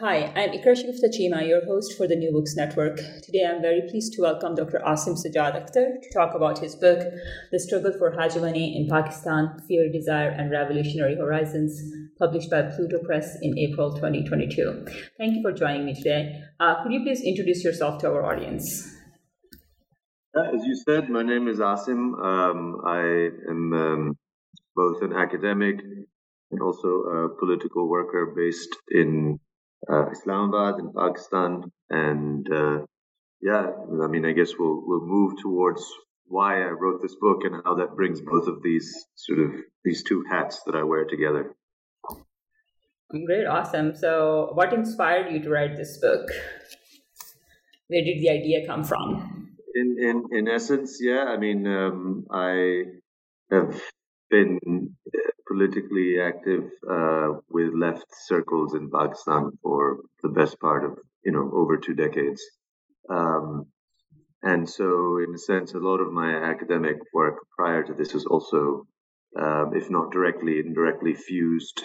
Hi, I'm Iqra Shagufta Cheema, your host for the New Books Network. Today I'm very pleased to welcome Dr. Asim Sajjad Akhtar to talk about his book, The Struggle for Hegemony in Pakistan Fear, Desire, and Revolutionary Horizons, published by Pluto Press in April 2022. Thank you for joining me today. Uh, could you please introduce yourself to our audience? Uh, as you said, my name is Asim. Um, I am um, both an academic and also a political worker based in uh, Islamabad in Pakistan, and uh, yeah, I mean, I guess we'll we'll move towards why I wrote this book and how that brings both of these sort of these two hats that I wear together. Great, awesome. So, what inspired you to write this book? Where did the idea come from? In in in essence, yeah. I mean, um, I have been politically active uh, with left circles in Pakistan for the best part of you know over two decades, um, and so in a sense, a lot of my academic work prior to this was also, um, if not directly, indirectly fused,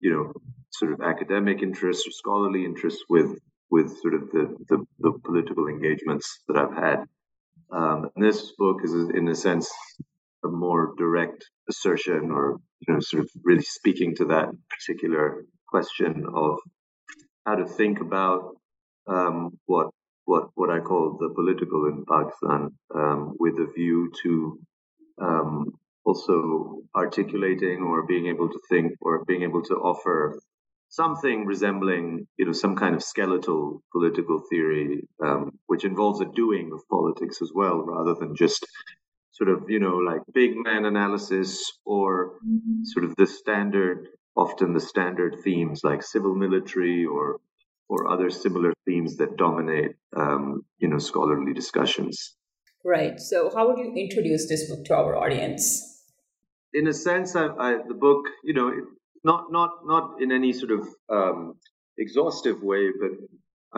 you know, sort of academic interests or scholarly interests with with sort of the the, the political engagements that I've had. Um, this book is, in a sense, a more direct assertion or you know sort of really speaking to that particular question of how to think about um, what what what I call the political in Pakistan um, with a view to um, also articulating or being able to think or being able to offer something resembling you know some kind of skeletal political theory um, which involves a doing of politics as well rather than just sort of you know like big man analysis or mm-hmm. sort of the standard often the standard themes like civil military or or other similar themes that dominate um, you know scholarly discussions. Right. So how would you introduce this book to our audience? In a sense I, I, the book you know not not not in any sort of um, exhaustive way but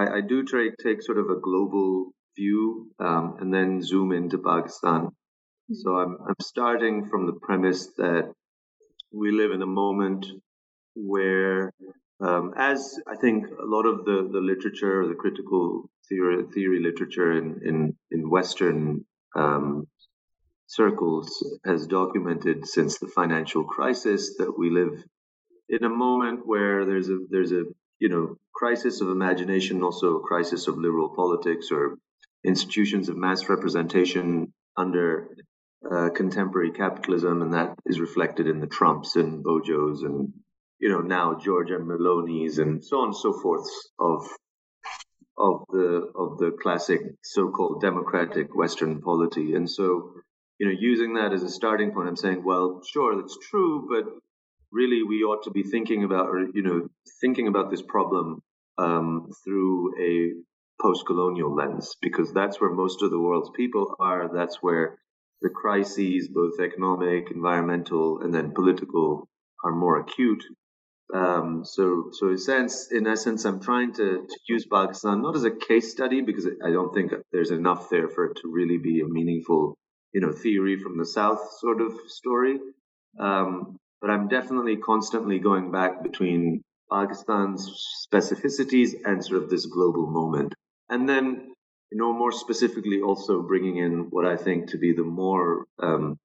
I, I do try take sort of a global view um, and then zoom into Pakistan so I'm, I'm starting from the premise that we live in a moment where, um, as I think a lot of the, the literature, the critical theory, theory literature in, in, in Western um, circles has documented since the financial crisis that we live in a moment where there's a there's a you know crisis of imagination, also a crisis of liberal politics or institutions of mass representation under uh, contemporary capitalism, and that is reflected in the Trumps and Bojos and you know now Giorgia Meloni's and so on and so forth of of the of the classic so-called democratic Western polity. And so, you know, using that as a starting point, I'm saying, well, sure, that's true, but really we ought to be thinking about, or you know, thinking about this problem um, through a post-colonial lens, because that's where most of the world's people are. That's where the crises, both economic, environmental, and then political, are more acute. Um, so, so in sense, in essence, I'm trying to, to use Pakistan not as a case study because I don't think there's enough there for it to really be a meaningful, you know, theory from the South sort of story. Um, but I'm definitely constantly going back between Pakistan's specificities and sort of this global moment. And then you know, more specifically, also bringing in what I think to be the more um,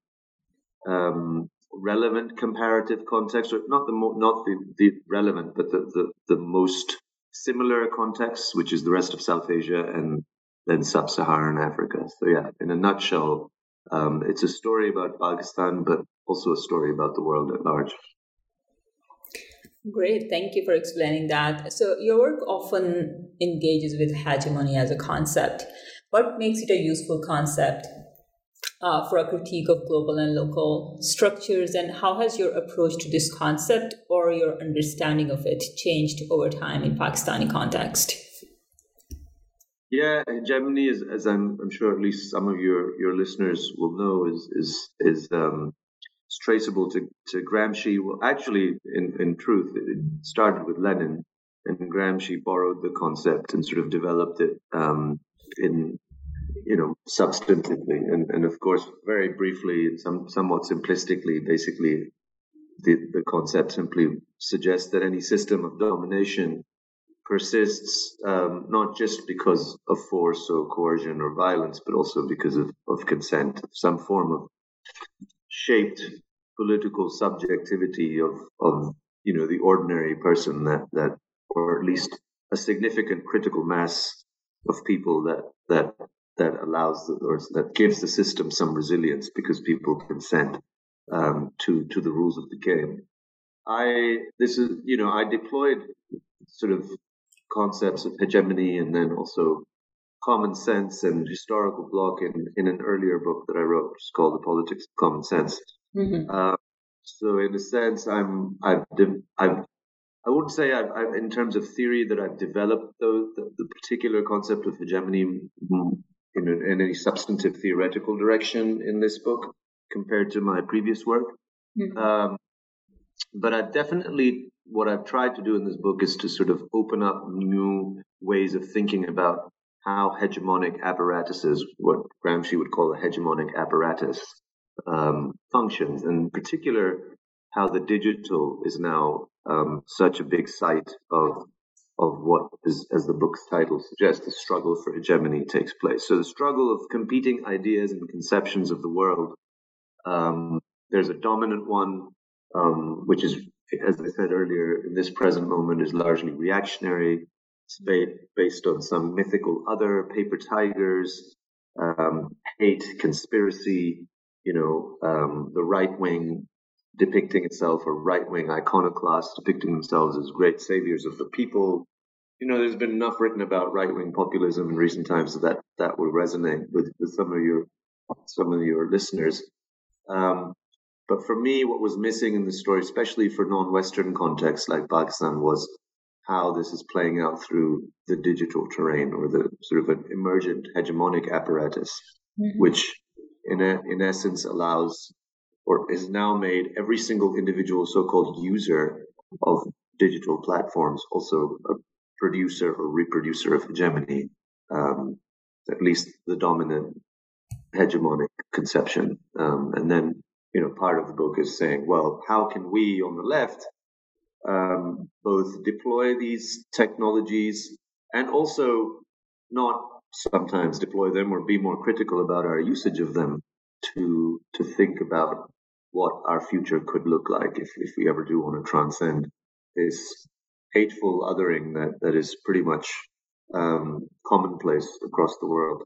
um, relevant comparative context, or not the mo- not the, the relevant, but the, the, the most similar context, which is the rest of South Asia and then sub-Saharan Africa. So yeah, in a nutshell, um, it's a story about Pakistan, but also a story about the world at large. Great, thank you for explaining that. So, your work often engages with hegemony as a concept. What makes it a useful concept uh, for a critique of global and local structures, and how has your approach to this concept or your understanding of it changed over time in Pakistani context? Yeah, hegemony is, as I'm, I'm sure at least some of your, your listeners will know, is is is um, traceable to, to Gramsci. Well, actually, in, in truth, it started with Lenin, and Gramsci borrowed the concept and sort of developed it um, in you know, substantively, and, and of course, very briefly and some, somewhat simplistically, basically, the, the concept simply suggests that any system of domination persists um, not just because of force or coercion or violence, but also because of, of consent, some form of shaped political subjectivity of, of you know the ordinary person that that or at least a significant critical mass of people that that that allows or that gives the system some resilience because people consent um, to to the rules of the game. I this is you know I deployed sort of concepts of hegemony and then also common sense and historical bloc in in an earlier book that I wrote, which is called The Politics of Common Sense. Mm-hmm. Uh, so in a sense, I'm I've I've I wouldn't say I've, I've, in terms of theory that I've developed the, the, the particular concept of hegemony in, in any substantive theoretical direction in this book compared to my previous work. Mm-hmm. Um, but I definitely, what I've tried to do in this book is to sort of open up new ways of thinking about how hegemonic apparatuses, what Gramsci would call a hegemonic apparatus, um, functions, and in particular, how the digital is now um, such a big site of of what is, as the book's title suggests, the struggle for hegemony takes place. So the struggle of competing ideas and conceptions of the world. Um, there's a dominant one, um, which is, as I said earlier, in this present moment is largely reactionary. Based on some mythical other, paper tigers, um, hate, conspiracy, you know, um, the right wing depicting itself or right wing iconoclasts depicting themselves as great saviors of the people, you know, there's been enough written about right wing populism in recent times that that will resonate with, with some of your some of your listeners. Um, but for me, what was missing in the story, especially for non-Western contexts like Pakistan, was how this is playing out through the digital terrain or the sort of an emergent hegemonic apparatus, mm-hmm. which in a, in essence allows or is now made every single individual so-called user of digital platforms also a producer or reproducer of hegemony, um, at least the dominant hegemonic conception. Um, and then, you know, part of the book is saying, well, how can we on the left um, both deploy these technologies and also not sometimes deploy them or be more critical about our usage of them to to think about what our future could look like if, if we ever do want to transcend this hateful othering that, that is pretty much um, commonplace across the world.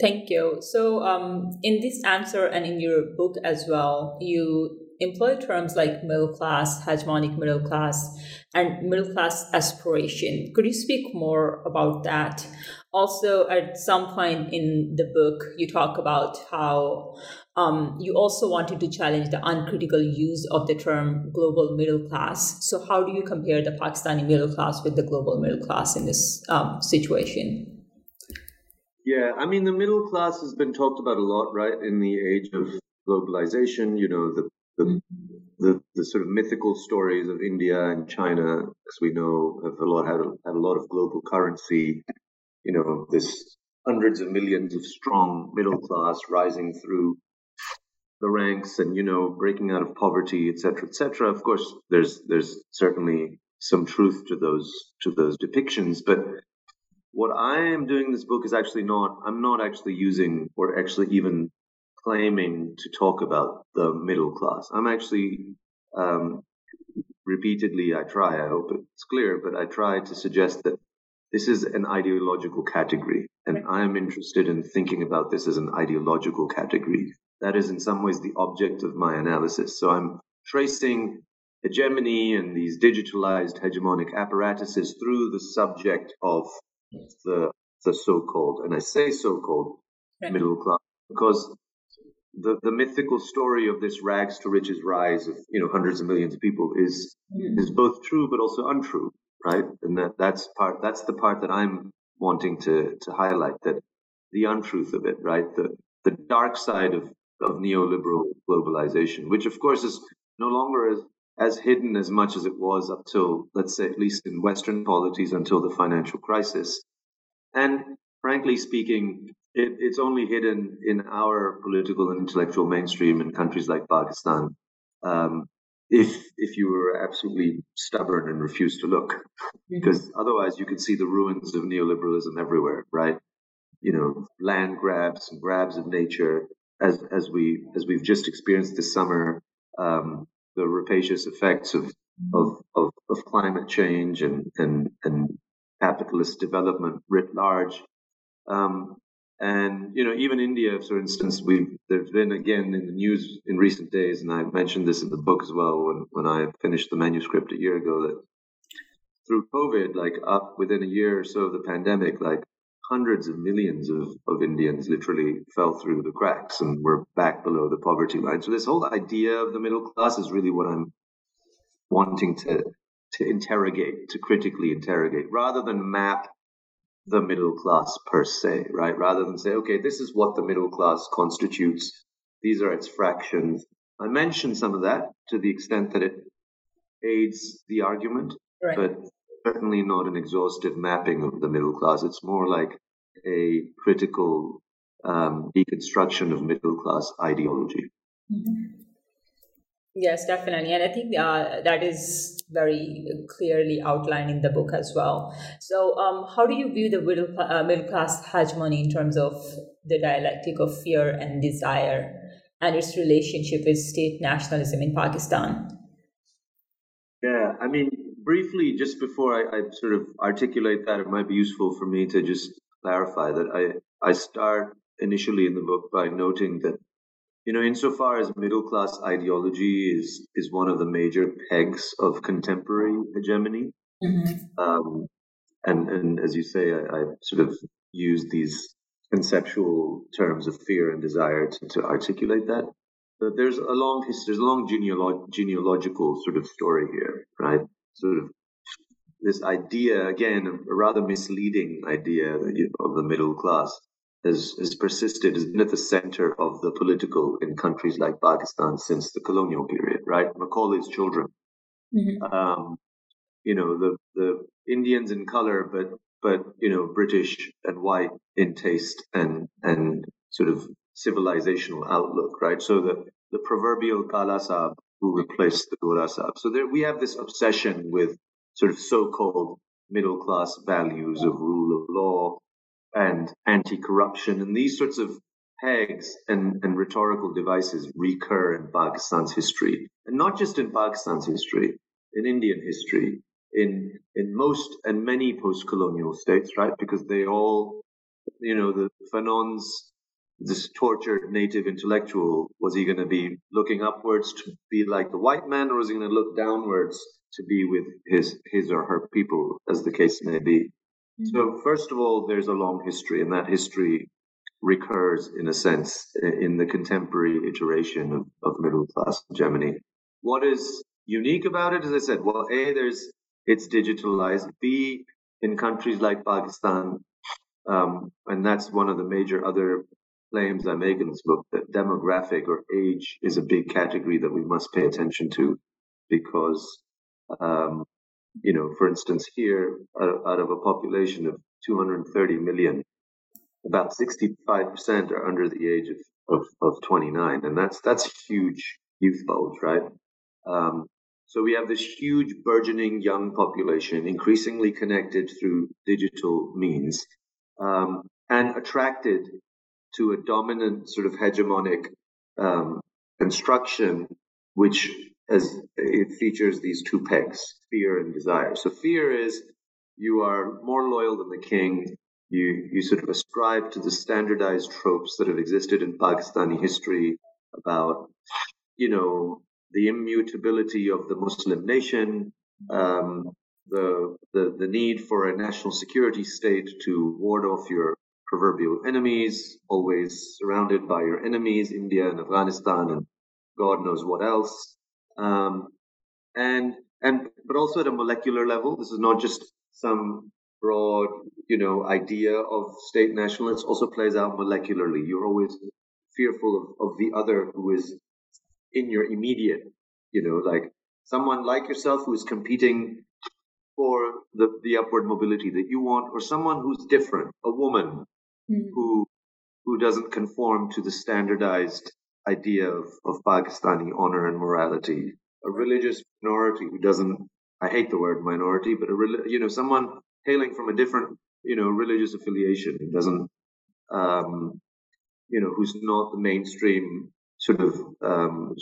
Thank you. So, um, in this answer and in your book as well, you employ terms like middle class, hegemonic middle class, and middle class aspiration. Could you speak more about that? Also, at some point in the book, you talk about how um, you also wanted to challenge the uncritical use of the term global middle class. So, how do you compare the Pakistani middle class with the global middle class in this um, situation? Yeah, I mean, the middle class has been talked about a lot, right, in the age of globalization. You know, the the, the, the sort of mythical stories of India and China, as we know, have a lot had a, had a lot of global currency. You know, this hundreds of millions of strong middle class rising through the ranks and you know breaking out of poverty, etc., etc. Of course, there's there's certainly some truth to those to those depictions, but what I am doing in this book is actually not I'm not actually using or actually even claiming to talk about the middle class. I'm actually um, repeatedly, I try, I hope it's clear, but I try to suggest that this is an ideological category. And I'm interested in thinking about this as an ideological category. That is, in some ways, the object of my analysis. So I'm tracing hegemony and these digitalized hegemonic apparatuses through the subject of the, the so called, and I say so called right. middle class because the, the mythical story of this rags to riches rise of you know hundreds of millions of people is mm. is both true but also untrue, right? And that that's part that's the part that I'm wanting to to highlight that the untruth of it, right? The the dark side of of neoliberal globalization, which of course is no longer as as hidden as much as it was up till let's say at least in Western polities until the financial crisis, and frankly speaking, it, it's only hidden in our political and intellectual mainstream in countries like Pakistan. Um, if if you were absolutely stubborn and refused to look, mm-hmm. because otherwise you could see the ruins of neoliberalism everywhere, right? You know, land grabs and grabs of nature, as as we as we've just experienced this summer, um, the rapacious effects of, of of of climate change and and and capitalist development writ large. Um, and you know, even India, for instance, we there's been again in the news in recent days, and I mentioned this in the book as well when when I finished the manuscript a year ago that through COVID, like up within a year or so of the pandemic, like hundreds of millions of, of Indians literally fell through the cracks and were back below the poverty line. So this whole idea of the middle class is really what I'm wanting to to interrogate, to critically interrogate, rather than map the middle class per se, right? Rather than say, okay, this is what the middle class constitutes. These are its fractions. I mentioned some of that to the extent that it aids the argument, right. but certainly not an exhaustive mapping of the middle class. It's more like a critical um, deconstruction of middle class ideology. Mm-hmm. Yes, definitely. And I think uh, that is very clearly outlined in the book as well. So, um, how do you view the middle, uh, middle class hegemony in terms of the dialectic of fear and desire and its relationship with state nationalism in Pakistan? Yeah, I mean, briefly, just before I, I sort of articulate that, it might be useful for me to just clarify that I, I start initially in the book by noting that you know, insofar as middle class ideology is is one of the major pegs of contemporary hegemony, mm-hmm. um, and and as you say, I, I, sort of use these conceptual terms of fear and desire to, to articulate that. But there's a long there's a long genealog- genealogical sort of story here, right? Sort of this idea again, a rather misleading idea of the middle class has, has persisted, has been at the center of the political in countries like Pakistan since the colonial period, right? Macaulay's children. Mm-hmm. Um, you know, the, the Indians in color, but, but, you know, British and white in taste and, and sort of civilizational outlook, right? So the, the proverbial Kala Saab who replaced the Gora Saab. So there we have this obsession with sort of so-called middle class values of rule of law, and anti-corruption and these sorts of pegs and, and rhetorical devices recur in Pakistan's history, and not just in Pakistan's history, in Indian history, in in most and many post-colonial states, right? Because they all, you know, the Fanon's this tortured native intellectual was he going to be looking upwards to be like the white man, or was he going to look downwards to be with his his or her people, as the case may be? So, mm-hmm. first of all, there's a long history, and that history recurs, in a sense, in the contemporary iteration of, of middle class hegemony. What is unique about it, as I said, well, A, there's it's digitalized. B, in countries like Pakistan, um, and that's one of the major other claims I make in this book that demographic or age is a big category that we must pay attention to because um, you know, for instance, here out of a population of 230 million, about 65% are under the age of, of, of 29. And that's, that's huge youth bulge, right? Um, so we have this huge burgeoning young population, increasingly connected through digital means, um, and attracted to a dominant sort of hegemonic um, construction, which as it features these two pegs, fear and desire. So fear is you are more loyal than the king. You you sort of ascribe to the standardized tropes that have existed in Pakistani history about, you know, the immutability of the Muslim nation, um, the, the the need for a national security state to ward off your proverbial enemies, always surrounded by your enemies, India and Afghanistan and God knows what else. Um, and and but also at a molecular level, this is not just some broad, you know, idea of state nationalists. It also plays out molecularly. You're always fearful of, of the other who is in your immediate, you know, like someone like yourself who is competing for the, the upward mobility that you want, or someone who's different, a woman mm. who who doesn't conform to the standardized idea of, of Pakistani honor and morality, a religious minority who doesn't, I hate the word minority, but a, you know, someone hailing from a different, you know, religious affiliation who doesn't, um, you know, who's not the mainstream sort of, um,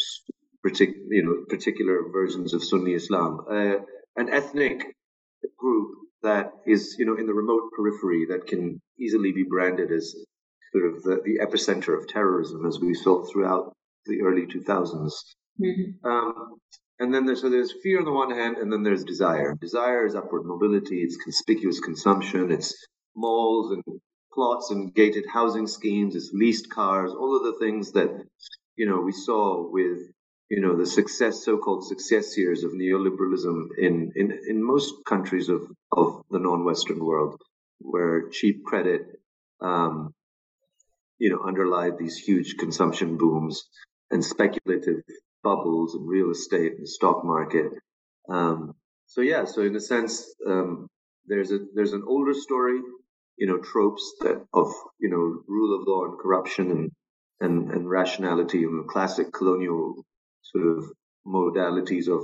partic- you know, particular versions of Sunni Islam, uh, an ethnic group that is, you know, in the remote periphery that can easily be branded as sort of the, the epicenter of terrorism, as we saw throughout the early 2000s. Mm-hmm. Um, and then there's, so there's fear on the one hand, and then there's desire. Desire is upward mobility, it's conspicuous consumption, it's malls and plots and gated housing schemes, it's leased cars, all of the things that, you know, we saw with, you know, the success, so-called success years of neoliberalism in, in, in most countries of, of the non-Western world, where cheap credit, um, you know, underlie these huge consumption booms and speculative bubbles in real estate and stock market. Um, so yeah, so in a sense, um, there's a there's an older story, you know, tropes that of you know rule of law and corruption and and, and rationality and the classic colonial sort of modalities of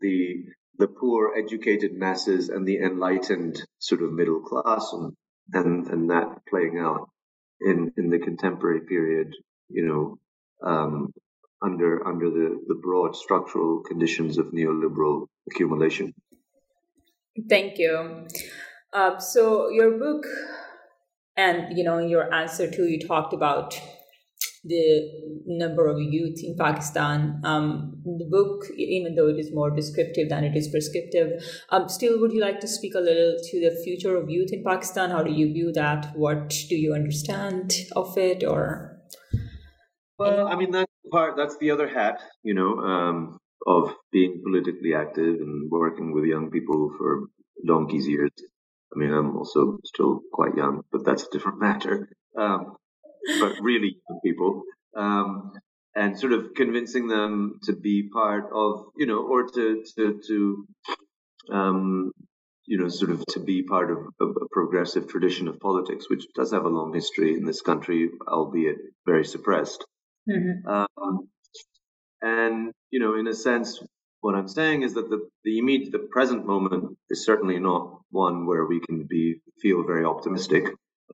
the the poor educated masses and the enlightened sort of middle class and and, and that playing out in in the contemporary period, you know, um, under under the the broad structural conditions of neoliberal accumulation. Thank you. Uh, so your book, and you know, in your answer to you talked about the number of youth in Pakistan. Um, the book, even though it is more descriptive than it is prescriptive, um, still, would you like to speak a little to the future of youth in Pakistan? How do you view that? What do you understand of it, or? Well, I mean that's part. That's the other hat, you know, um, of being politically active and working with young people for donkey's years. I mean, I'm also still quite young, but that's a different matter. Um, but really young people, um, and sort of convincing them to be part of, you know, or to to to, um, you know, sort of to be part of, a progressive tradition of politics, which does have a long history in this country, albeit very suppressed. Mm-hmm. Um, and you know, in a sense, what I'm saying is that the the immediate, the present moment is certainly not one where we can be feel very optimistic.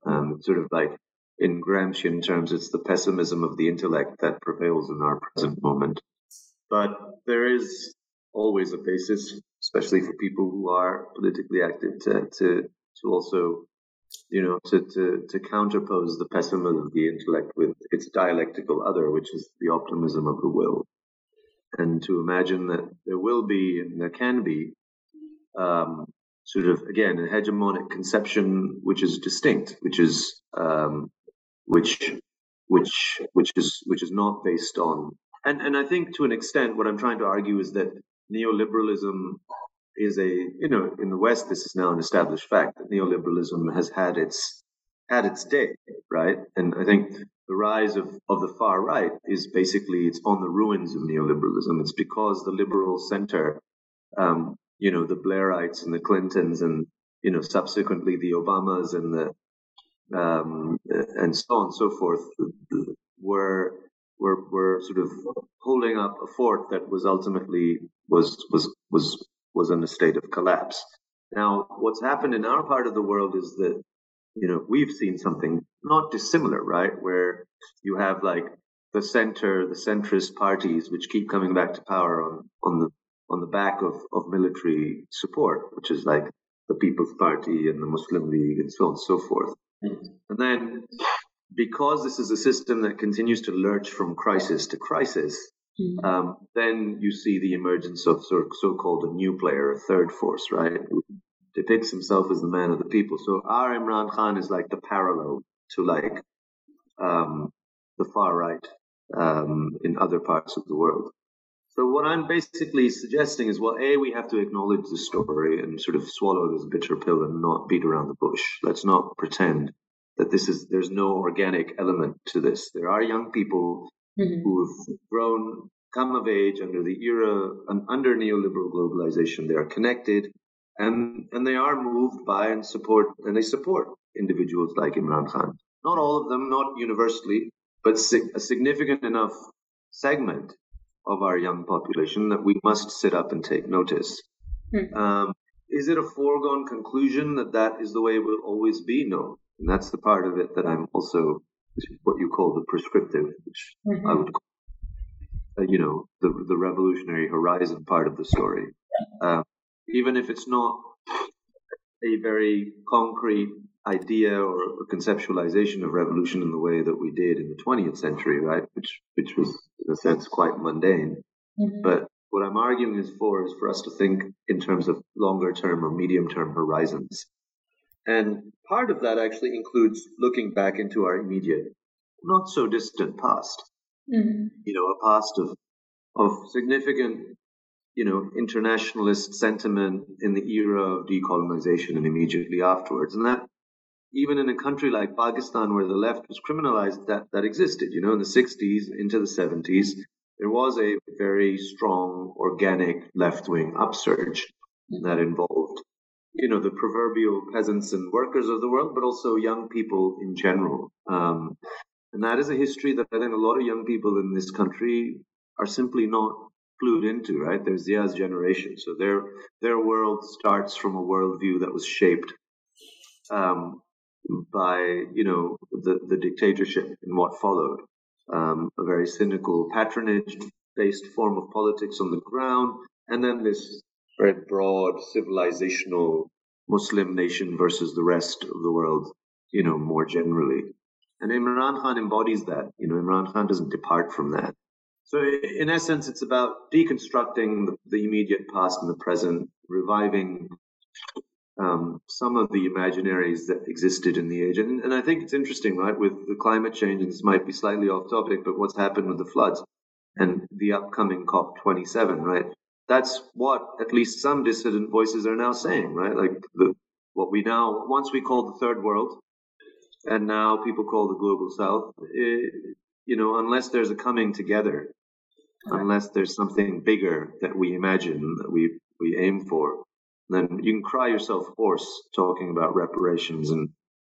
Um, sort of like in Gramscian terms, it's the pessimism of the intellect that prevails in our present moment. But there is always a basis, especially for people who are politically active, to to, to also, you know, to, to, to counterpose the pessimism of the intellect with its dialectical other, which is the optimism of the will. And to imagine that there will be and there can be um, sort of again a hegemonic conception which is distinct, which is um, which which which is which is not based on and and I think to an extent what I'm trying to argue is that neoliberalism is a you know in the West this is now an established fact that neoliberalism has had its had its day right? And I think the rise of, of the far right is basically it's on the ruins of neoliberalism. It's because the liberal center um, you know the Blairites and the Clintons and you know subsequently the Obamas and the um, and so on and so forth, were were were sort of holding up a fort that was ultimately was was was was in a state of collapse. Now, what's happened in our part of the world is that you know, we've seen something not dissimilar, right? Where you have like the center, the centrist parties, which keep coming back to power on, on the on the back of, of military support, which is like the People's Party and the Muslim League and so on and so forth. And then because this is a system that continues to lurch from crisis to crisis, mm-hmm. um, then you see the emergence of sort of so-called a new player, a third force, right? Who depicts himself as the man of the people. So our Imran Khan is like the parallel to like um, the far right um, in other parts of the world. So what I'm basically suggesting is, well, a we have to acknowledge the story and sort of swallow this bitter pill and not beat around the bush. Let's not pretend that this is there's no organic element to this. There are young people mm-hmm. who have grown, come of age under the era and under neoliberal globalization. They are connected, and and they are moved by and support and they support individuals like Imran Khan. Not all of them, not universally, but a significant enough segment of our young population that we must sit up and take notice. Hmm. Um, is it a foregone conclusion that that is the way it will always be? No. And that's the part of it that I'm also what you call the prescriptive, which mm-hmm. I would call, uh, you know, the, the revolutionary horizon part of the story. Uh, even if it's not a very concrete idea or, conceptualization of revolution in the way that we did in the 20th century, right? Which which was in a sense quite mundane. Mm-hmm. But what I'm arguing is for is for us to think in terms of longer term or medium term horizons. And part of that actually includes looking back into our immediate, not so distant past. Mm-hmm. You know, a past of of significant, you know, internationalist sentiment in the era of decolonization and immediately afterwards. And that even in a country like Pakistan where the left was criminalized, that, that existed. You know, in the 60s into the 70s, there was a very strong organic left wing upsurge that involved, you know, the proverbial peasants and workers of the world, but also young people in general. Um, and that is a history that I think a lot of young people in this country are simply not clued into, right? There's Zia's generation. So their, their world starts from a worldview that was shaped um, by you know the, the dictatorship and what followed. Um, a very cynical patronage based form of politics on the ground, and then this very broad civilizational Muslim nation versus the rest of the world, you know, more generally. And Imran Khan embodies that. You know, Imran Khan doesn't depart from that. So, in essence, it's about deconstructing the, the immediate past and the present, reviving um, some of the imaginaries that existed in the age. And, and I think it's interesting, right, with the climate change, and this might be slightly off topic, but what's happened with the floods and the upcoming COP27, right? That's what at least some dissident voices are now saying, right? Like the, what we now, once we call the third world, and now people call the global south, it, eh, you know, unless there's a coming together, unless there's something bigger that we imagine, that we, we aim for, then you can cry yourself hoarse talking about reparations and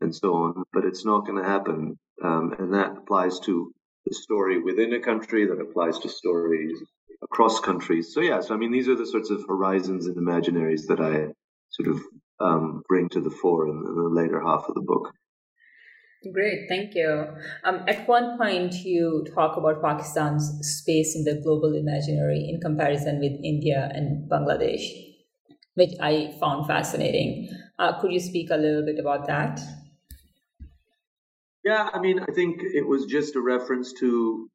and so on, but it's not going to happen. Um, and that applies to the story within a country, that applies to stories across countries. So yeah, so I mean, these are the sorts of horizons and imaginaries that I sort of um, bring to the fore in, in, the later half of the book. Great, thank you. Um, at one point, you talk about Pakistan's space in the global imaginary in comparison with India and Bangladesh which I found fascinating. Uh, could you speak a little bit about that? Yeah, I mean, I think it was just a reference to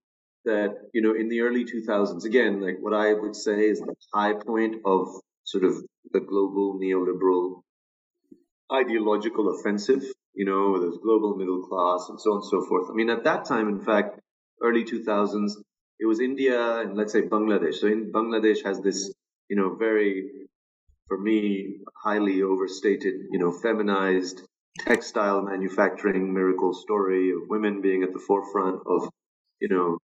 that, you know, in the early 2000s, again, like what I would say is the high point of sort of the global neoliberal ideological offensive, you know, there's global middle class and so on and so forth. I mean, at that time, in fact, early 2000s, it was India and let's say Bangladesh. So in Bangladesh has this, you know, very for me, highly overstated, you know, feminized textile manufacturing miracle story of women being at the forefront of, you know,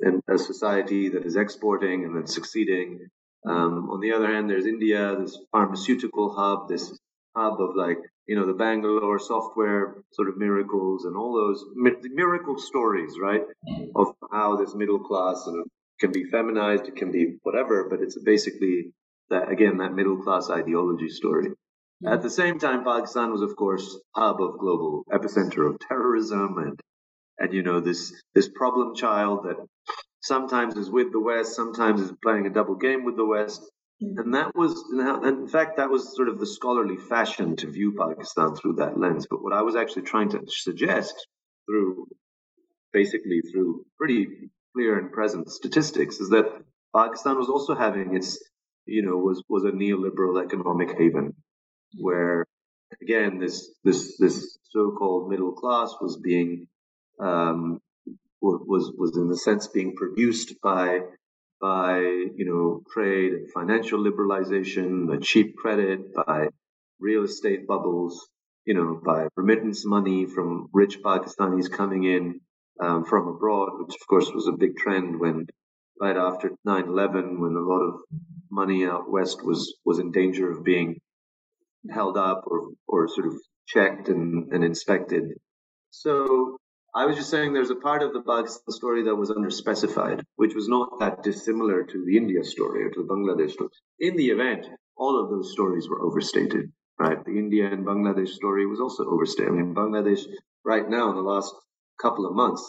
and a society that is exporting and that's succeeding. Um, on the other hand, there's India, this pharmaceutical hub, this hub of like, you know, the Bangalore software sort of miracles and all those mi- miracle stories, right? Of how this middle class can be feminized, it can be whatever, but it's basically that again that middle class ideology story. Mm-hmm. At the same time, Pakistan was, of course, hub of global epicenter of terrorism and and you know this this problem child that sometimes is with the West, sometimes is playing a double game with the West. Mm-hmm. And that was, in fact, that was sort of the scholarly fashion to view Pakistan through that lens. But what I was actually trying to suggest through, basically through pretty clear and present statistics, is that Pakistan was also having its, you know, was was a neoliberal economic haven, where again this this this so-called middle class was being um, was was in a sense being produced by by you know trade and financial liberalization, a cheap credit, by real estate bubbles, you know, by remittance money from rich Pakistanis coming in um, from abroad, which of course was a big trend when right after 9/11, when a lot of money out west was was in danger of being held up or or sort of checked and, and inspected. So I was just saying there's a part of the Pakistan story that was underspecified, which was not that dissimilar to the India story or to the Bangladesh story. In the event, all of those stories were overstated, right? The India and Bangladesh story was also overstated. I mean, Bangladesh right now in the last couple of months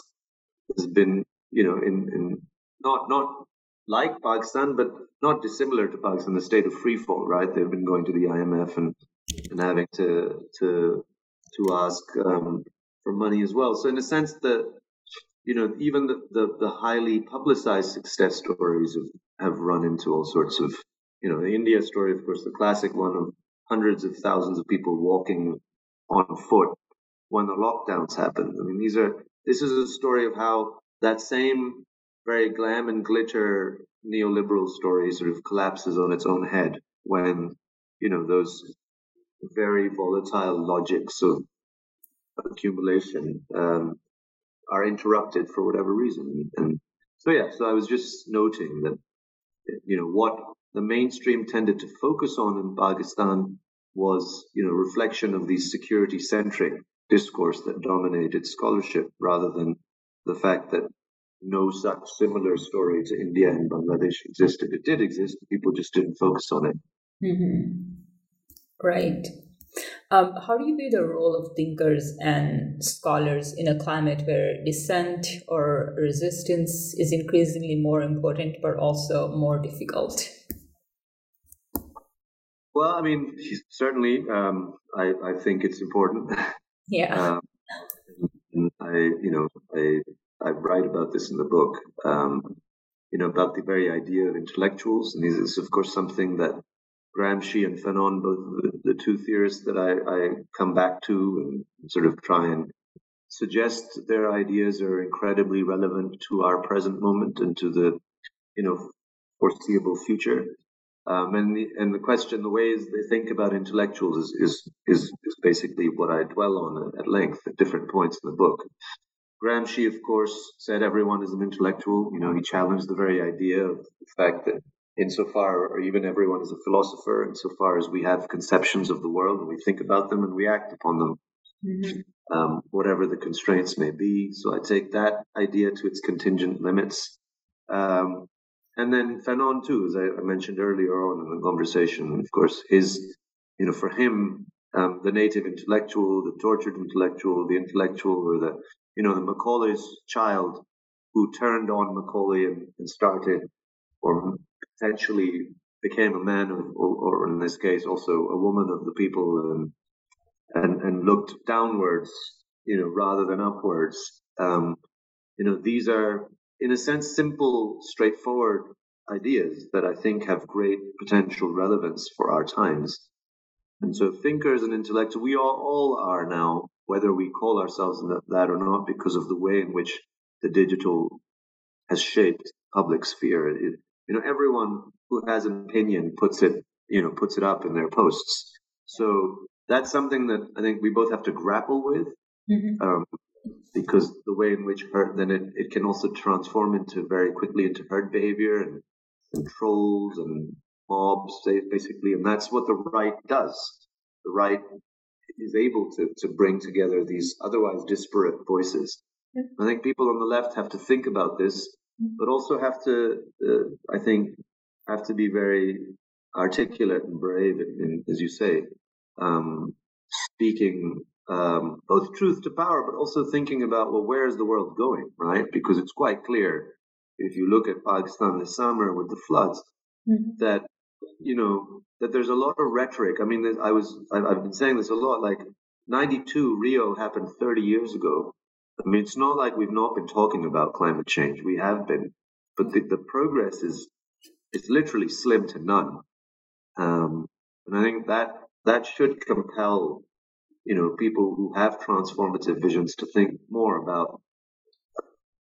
has been, you know, in, in not not like Pakistan, but not dissimilar to Pakistan, the state of free fall, right? They've been going to the IMF and and having to to to ask um, for money as well. So in a sense, the you know even the, the, the highly publicized success stories have, have run into all sorts of you know the India story, of course, the classic one of hundreds of thousands of people walking on foot when the lockdowns happened. I mean, these are this is a story of how that same very glam and glitter neoliberal story sort of collapses on its own head when you know those very volatile logics of accumulation um, are interrupted for whatever reason. And so, yeah, so I was just noting that, you know, what the mainstream tended to focus on in Pakistan was, you know, reflection of the security centric discourse that dominated scholarship rather than the fact that no such similar story to India and Bangladesh existed. It did exist, people just didn't focus on it. Mm-hmm. Right. Um, how do you view the role of thinkers and scholars in a climate where dissent or resistance is increasingly more important but also more difficult? Well, I mean, certainly, um, I, I think it's important. Yeah. um, I, you know, I, I write about this in the book, um, you know, about the very idea of intellectuals. And this is, of course, something that Gramsci and Fanon, both the, the two theorists that I, I, come back to and sort of try and suggest their ideas are incredibly relevant to our present moment and to the, you know, foreseeable future. Um, and the and the question, the ways they think about intellectuals is is is, is basically what I dwell on at, at length at different points in the book. Gramsci, of course, said everyone is an intellectual. You know, he challenged the very idea of the fact that insofar, or even everyone is a philosopher, insofar as we have conceptions of the world and we think about them and we act upon them, mm-hmm. um, whatever the constraints may be. So I take that idea to its contingent limits. Um, and then Fanon too, as I, I, mentioned earlier on in the conversation, of course, his, you know, for him, um, the native intellectual, the tortured intellectual, the intellectual, or the, you know, the Macaulay's child who turned on Macaulay and, and started, or potentially became a man of, or, or, in this case also a woman of the people and and, and looked downwards, you know, rather than upwards. Um, you know, these are in a sense simple, straightforward ideas that I think have great potential relevance for our times. And so thinkers and intellectuals, we all, all are now, whether we call ourselves that, or not, because of the way in which the digital has shaped public sphere. It, you know, everyone who has an opinion puts it, you know, puts it up in their posts. So that's something that I think we both have to grapple with, mm-hmm. um, because the way in which herd, then it, it can also transform into very quickly into herd behavior and, and trolls and mobs, basically, and that's what the right does. The right is able to, to bring together these otherwise disparate voices. I think people on the left have to think about this but also have to, uh, I think, have to be very articulate and brave, in, as you say, um, speaking um, both truth to power, but also thinking about, well, where is the world going, right? Because it's quite clear if you look at Pakistan this summer with the floods, mm-hmm. that you know that there's a lot of rhetoric. I mean, I was I've been saying this a lot. Like '92 Rio happened 30 years ago. I mean, it's not like we've not been talking about climate change. We have been, but the, the progress is is literally slim to none. Um, and I think that that should compel you know people who have transformative visions to think more about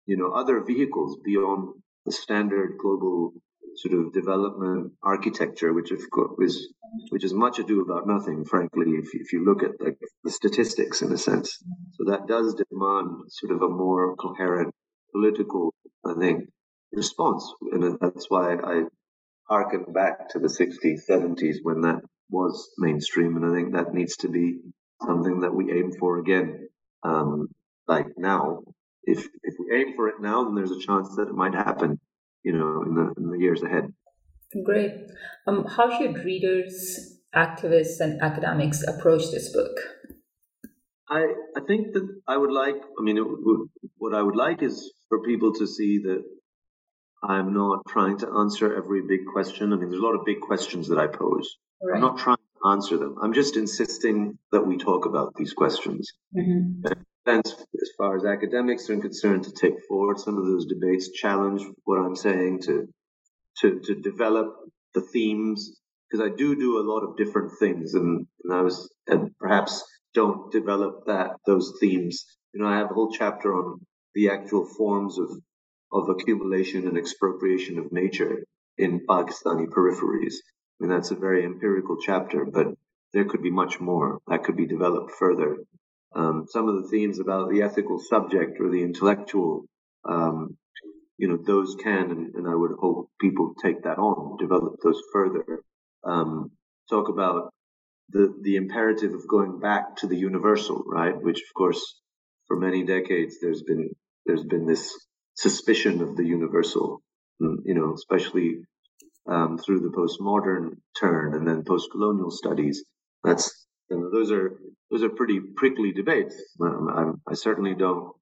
you know other vehicles beyond the standard global sort of development architecture, which of course is which is much ado about nothing, frankly, if if you look at like the statistics in a sense. So that does demand sort of a more coherent political, I think, response, and that's why I harken back to the 60s, 70s when that was mainstream, and I think that needs to be something that we aim for again. Um, like now, if if we aim for it now, then there's a chance that it might happen you know, in the, in the years ahead. Great. Um, how should readers, activists, and academics approach this book? I, I think that I would like, I mean, would, what I would like is for people to see that I'm not trying to answer every big question. I mean, there's a lot of big questions that I pose. Right. I'm not trying to answer them. I'm just insisting that we talk about these questions. Mm-hmm as far as academics are concerned, to take forward some of those debates, challenge what I'm saying, to to to develop the themes, because I do do a lot of different things, and, and I was and perhaps don't develop that those themes. You know, I have a whole chapter on the actual forms of of accumulation and expropriation of nature in Pakistani peripheries. I mean, that's a very empirical chapter, but there could be much more that could be developed further um, some of the themes about the ethical subject or the intellectual, um, you know, those can, and, and, I would hope people take that on, develop those further. Um, talk about the the imperative of going back to the universal, right? Which, of course, for many decades there's been there's been this suspicion of the universal, mm, you know, especially um, through the postmodern turn and then post-colonial studies. That's and those are those are pretty prickly debates. Um, I certainly don't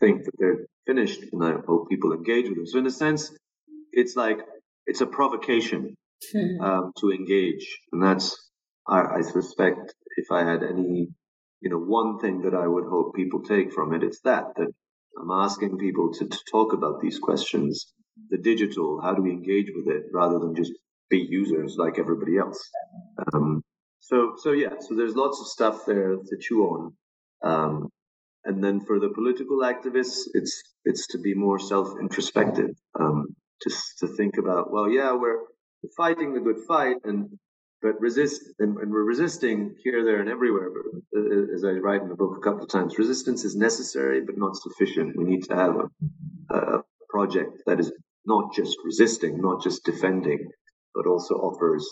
think that they're finished, and I hope people engage with them. So, in a sense, it's like it's a provocation hmm. um, to engage, and that's I, I, suspect if I had any, you know, one thing that I would hope people take from it, it's that that I'm asking people to, to talk about these questions, the digital, how do we engage with it, rather than just be users like everybody else. Um, so so yeah, so there's lots of stuff there to chew on. Um, and then for the political activists, it's it's to be more self-introspective, um, to to think about well, yeah, we're fighting the good fight, and but resist and, and, we're resisting here, there, and everywhere. But uh, as I write in the book a couple of times, resistance is necessary but not sufficient. We need to have a, a project that is not just resisting, not just defending, but also offers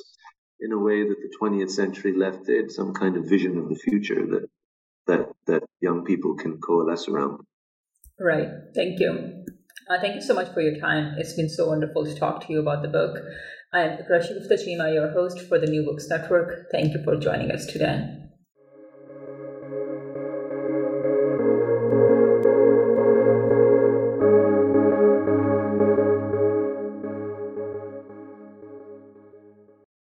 in a way that the 20th century left it, some kind of vision of the future that that that young people can coalesce around. Right. Thank you. Uh, thank you so much for your time. It's been so wonderful to talk to you about the book. I'm Rashid Cheema, your host for the New Books Network. Thank you for joining us today.